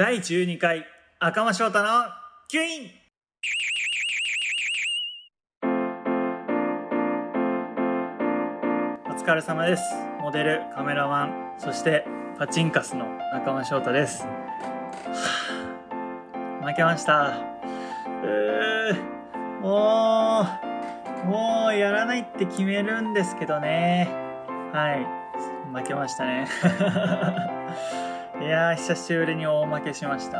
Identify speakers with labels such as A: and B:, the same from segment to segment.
A: 第12回赤間翔太のキュイン。お疲れ様です。モデルカメラマンそしてパチンカスの赤間翔太です、は あ負けました。うーもうもうやらないって決めるんですけどね。はい。負けましたね。いやー久しぶりに大負けしました。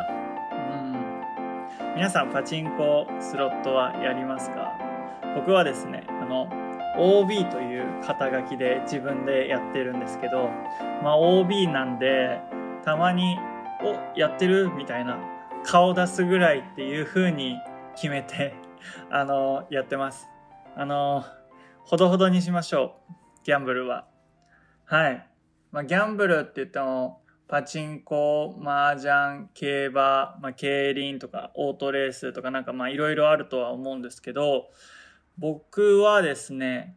A: うん。皆さんパチンコスロットはやりますか？僕はですねあの OB という肩書きで自分でやってるんですけどまあ OB なんでたまに「おやってる?」みたいな顔出すぐらいっていう風に決めて あのやってます。あのほどほどにしましょう。ギャンブルは。はい。まあギャンブルって言ってもパチンコ、麻雀、競馬、まあ、競輪とかオートレースとかなんかまあいろいろあるとは思うんですけど、僕はですね、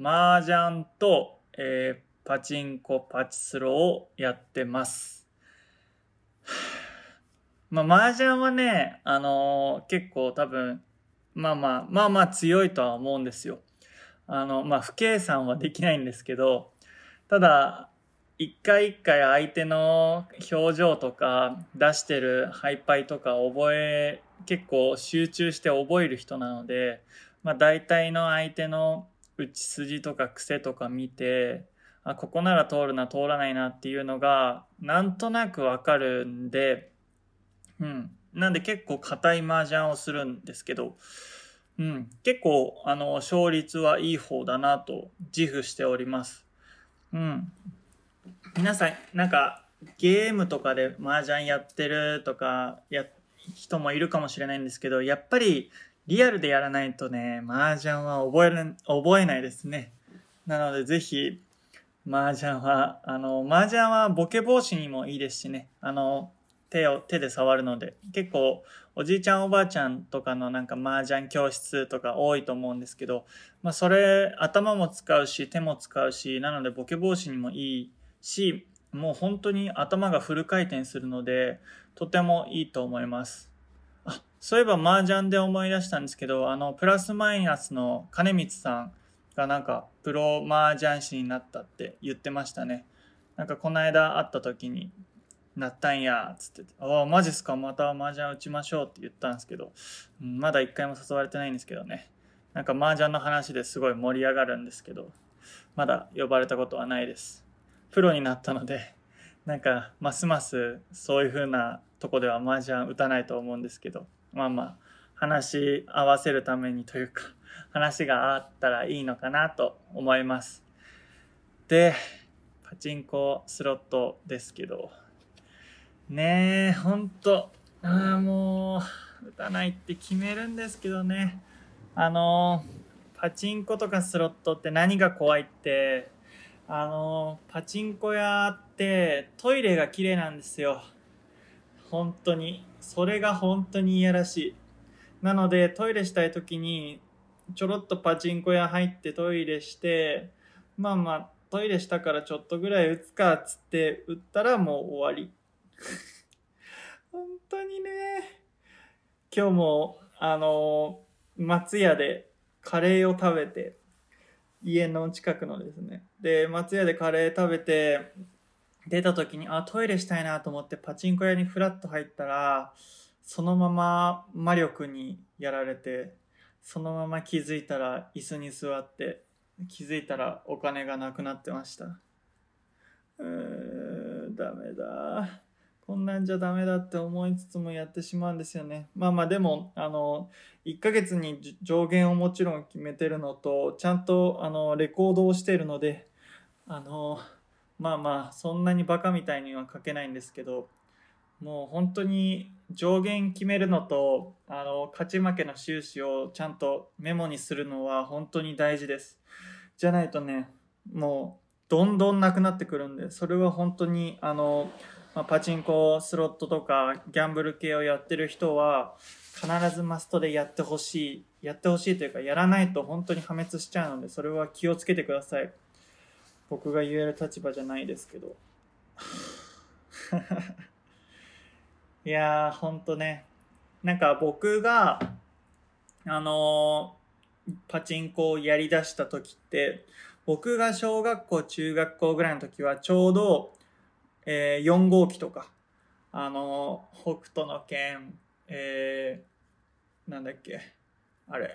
A: 麻雀と、えー、パチンコ、パチスロをやってます。まあ麻雀はね、あのー結構多分、まあまあ、まあまあ強いとは思うんですよ。あの、まあ不計算はできないんですけど、ただ、一回一回相手の表情とか出してるハイパイとか覚え結構集中して覚える人なので、まあ、大体の相手の打ち筋とか癖とか見てあここなら通るな通らないなっていうのがなんとなくわかるんで、うん、なんで結構硬い麻雀をするんですけど、うん、結構あの勝率はいい方だなと自負しております。うん、皆さんなんかゲームとかで麻雀やってるとかや人もいるかもしれないんですけどやっぱりリアルでやらないとね麻雀は覚える覚えないですね。なのでぜひ麻雀はあの麻雀はボケ防止にもいいですしね。あの手を手で触るので。結構おじいちゃんおばあちゃんとかのなんか麻雀教室とか多いと思うんですけど、まあ、それ頭も使うし手も使うしなのでボケ防止にもいいしもう本当に頭がフル回転するのでとてもいいと思います。あそういえば麻雀で思い出したんですけどあのプラスマイナスの金光さんがなんかプロ麻雀師になったって言ってましたね。なんかこの間会った時になったんやつってて「ああマジっすか？また麻雀打ちましょう」って言ったんですけど、まだ一回も誘われてないんですけどね。なんか麻雀の話ですごい盛り上がるんですけどまだ呼ばれたことはないです。プロになったのでなんかますますそういう風なとこでは麻雀打たないと思うんですけどまあまあ話し合わせるためにというか話があったらいいのかなと思います。でパチンコスロットですけどねえほんとああもう打たないって決めるんですけどね。あのパチンコとかスロットって何が怖いってあのパチンコ屋ってトイレが綺麗なんですよ。本当に。それが本当にいやらしい。なのでトイレしたい時にちょろっとパチンコ屋入ってトイレしてまあまあトイレしたからちょっとぐらい打つかっつって打ったらもう終わり。本当にね。今日もあの松屋でカレーを食べて家の近くのですねで松屋でカレー食べて出た時にあトイレしたいなと思ってパチンコ屋にフラッと入ったらそのまま魔力にやられてそのまま気づいたら椅子に座って気づいたらお金がなくなってました。うーんダメだ。こんなんじゃダメだって思いつつもやってしまうんですよね。まあまあでもあの1ヶ月に上限をもちろん決めてるのとちゃんとあのレコードをしてるのであのまあまあそんなにバカみたいには書けないんですけどもう本当に上限決めるのとあの勝ち負けの収支をちゃんとメモにするのは本当に大事です。じゃないとねもうどんどんなくなってくるんでそれは本当にあの、まあ、パチンコスロットとかギャンブル系をやってる人は必ずマストでやってほしい。やってほしいというかやらないと本当に破滅しちゃうのでそれは気をつけてください。僕が言える立場じゃないですけど いやー、ほんとね。なんか僕が、あのーパチンコをやり出した時って、僕が小学校、中学校ぐらいの時はちょうど、えー4号機とか、あのー北斗の拳、えーなんだっけ、あれ、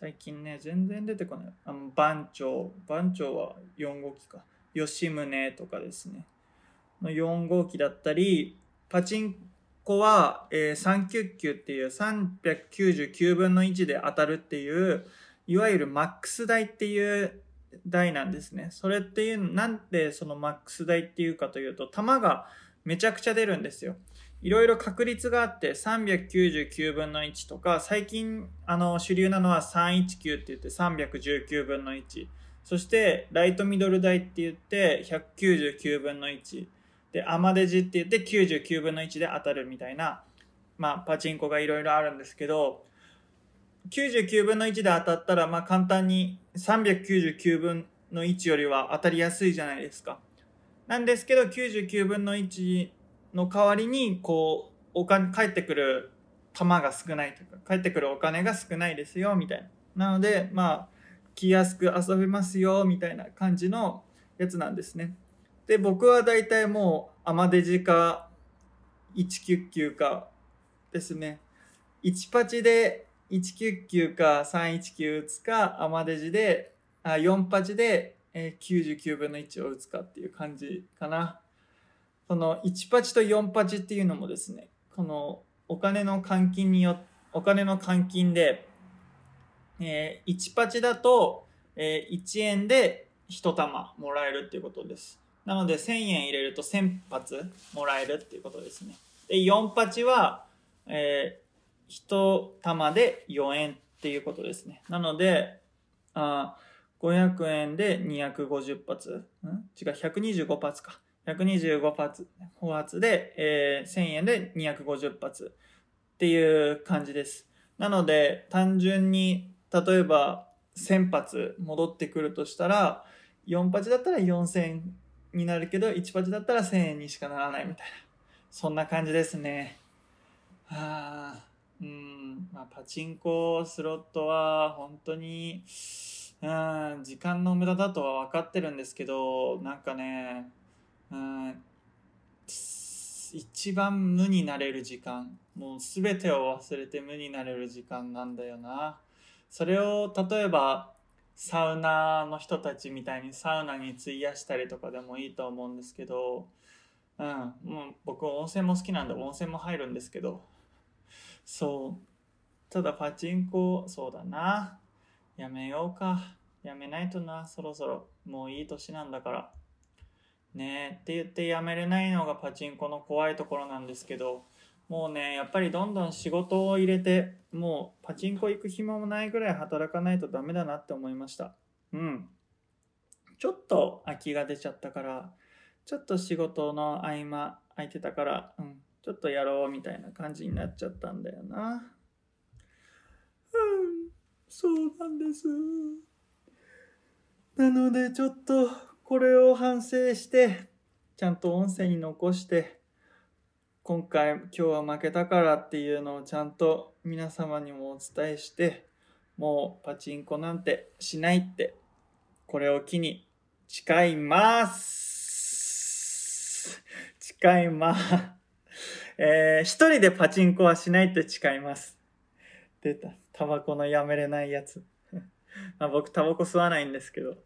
A: 最近ね、全然出てこない。あの、番長、番長は4号機か。吉宗とかですね。の4号機だったり、パチンコは、えー、399っていう399分の1で当たるっていう、いわゆるマックス台っていう台なんですね。それっていう、なんでそのマックス台っていうかというと、球がめちゃくちゃ出るんですよ。いろいろ確率があって、399分の1とか、最近、あの、主流なのは319って言って319分の1。そして、ライトミドル台って言って、199分の1。で、アマデジって言って99分の1で当たるみたいな、まあ、パチンコがいろいろあるんですけど、99分の1で当たったら、まあ、簡単に399分の1よりは当たりやすいじゃないですか。なんですけど、99分の1の代わりに、こう、お金、返ってくる玉が少ないとか、返ってくるお金が少ないですよ、みたいな。なので、まあ、気安く遊べますよ、みたいな感じのやつなんですね。で、僕は大体もう、アマデジか、199かですね。1パチで199か319打つか、アマデジで、あ4パチで、99分の1を打つかっていう感じかな。その1パチと4パチっていうのもですね、このお金の換金によお金の換金で、えー1パチだと、えー1円で1玉もらえるっていうことです。なので1000円入れると1000発もらえるっていうことですね。で、4パチは、えー、1玉で4円っていうことですね。なので、あ500円で250発？ん？違う、125発か。125発、4発で、えー1000円で250発っていう感じです。なので、単純に、例えば1000発戻ってくるとしたら、4発だったら4000になるけど、1発だったら1000円にしかならないみたいな。そんな感じですね。はあ、うん、まあ、パチンコ、スロットは本当に、うん、時間の無駄だとは分かってるんですけど、なんかね、うん、一番無になれる時間、もう全てを忘れて無になれる時間なんだよな。それを例えばサウナの人たちみたいにサウナに費やしたりとかでもいいと思うんですけど、うん、もう僕温泉も好きなんで温泉も入るんですけど、そう。ただパチンコ、そうだな。やめようか。やめないとな、そろそろ。もういい年なんだから。ねって言ってやめれないのがパチンコの怖いところなんですけど、もうね、やっぱりどんどん仕事を入れて、もうパチンコ行く暇もないぐらい働かないとダメだなって思いました。うん。ちょっと空きが出ちゃったから、ちょっと仕事の合間空いてたから、うん、ちょっとやろうみたいな感じになっちゃったんだよな。うん、そうなんです。なのでちょっとこれを反省して、ちゃんと音声に残して、今回今日は負けたからっていうのをちゃんと皆様にもお伝えして、もうパチンコなんてしないって、これを機に誓います。誓います。えー、一人でパチンコはしないって誓います。出た。タバコのやめれないやつ。まあ僕タバコ吸わないんですけど、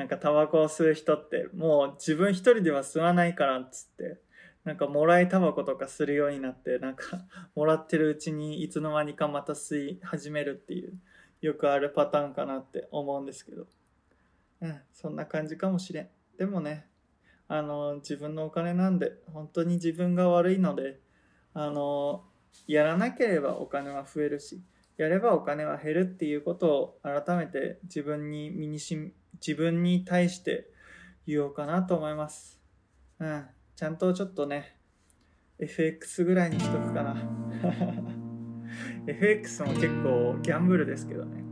A: なんかタバコを吸う人ってもう自分一人では吸わないからっつって、なんかもらいタバコとかするようになって、なんか もらってるうちにいつの間にかまた吸い始めるっていう、よくあるパターンかなって思うんですけど。うん、そんな感じかもしれん。でもね、あの、自分のお金なんで、本当に自分が悪いので、あの、やらなければお金は増えるし、やればお金は減るっていうことを改めて自分に身にしみ、自分に対して言おうかなと思います。うん、ちゃんとちょっとね、FX ぐらいにしとくかな。FX も結構ギャンブルですけどね。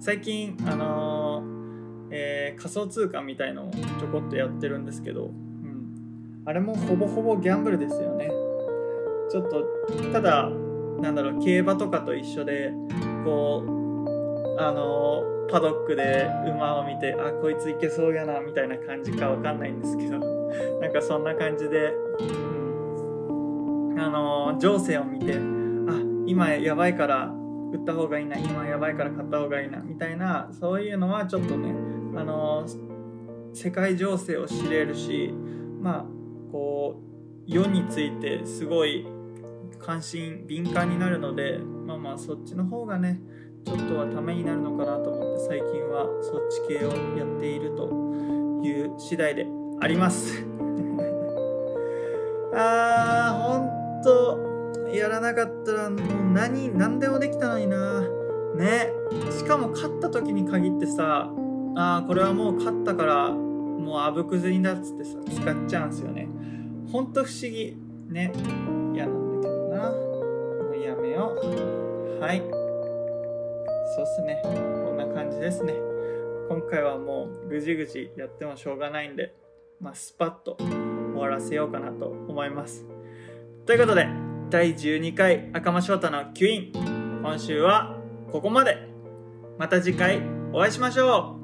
A: 最近、あのーえー仮想通貨みたいのをちょこっとやってるんですけど、うん、あれもほぼほぼギャンブルですよね。ちょっとただなんだろう競馬とかと一緒でこうあのパドックで馬を見てあこいついけそうやなみたいな感じかわかんないんですけどなんかそんな感じで、うん、あの情勢を見てあ今やばいから売った方がいいな今やばいから買った方がいいなみたいなそういうのはちょっとねあの世界情勢を知れるしまあこう世についてすごい関心敏感になるのでまあまあそっちの方がねちょっとはためになるのかなと思って最近はそっち系をやっているという次第であります。あーほんとやらなかったらもう何何でもできたのにな。ね。しかも勝った時に限ってさあーこれはもう勝ったからもうあぶくずにだっつってさ使っちゃうんすよね。ほんと不思議。ね。嫌なんだけどな。もうやめよう。はい。そうっすね。こんな感じですね。今回はもうぐじぐじやってもしょうがないんでまあスパッと終わらせようかなと思います。ということで第12回赤間翔太の吸引今週はここまで。また次回お会いしましょう。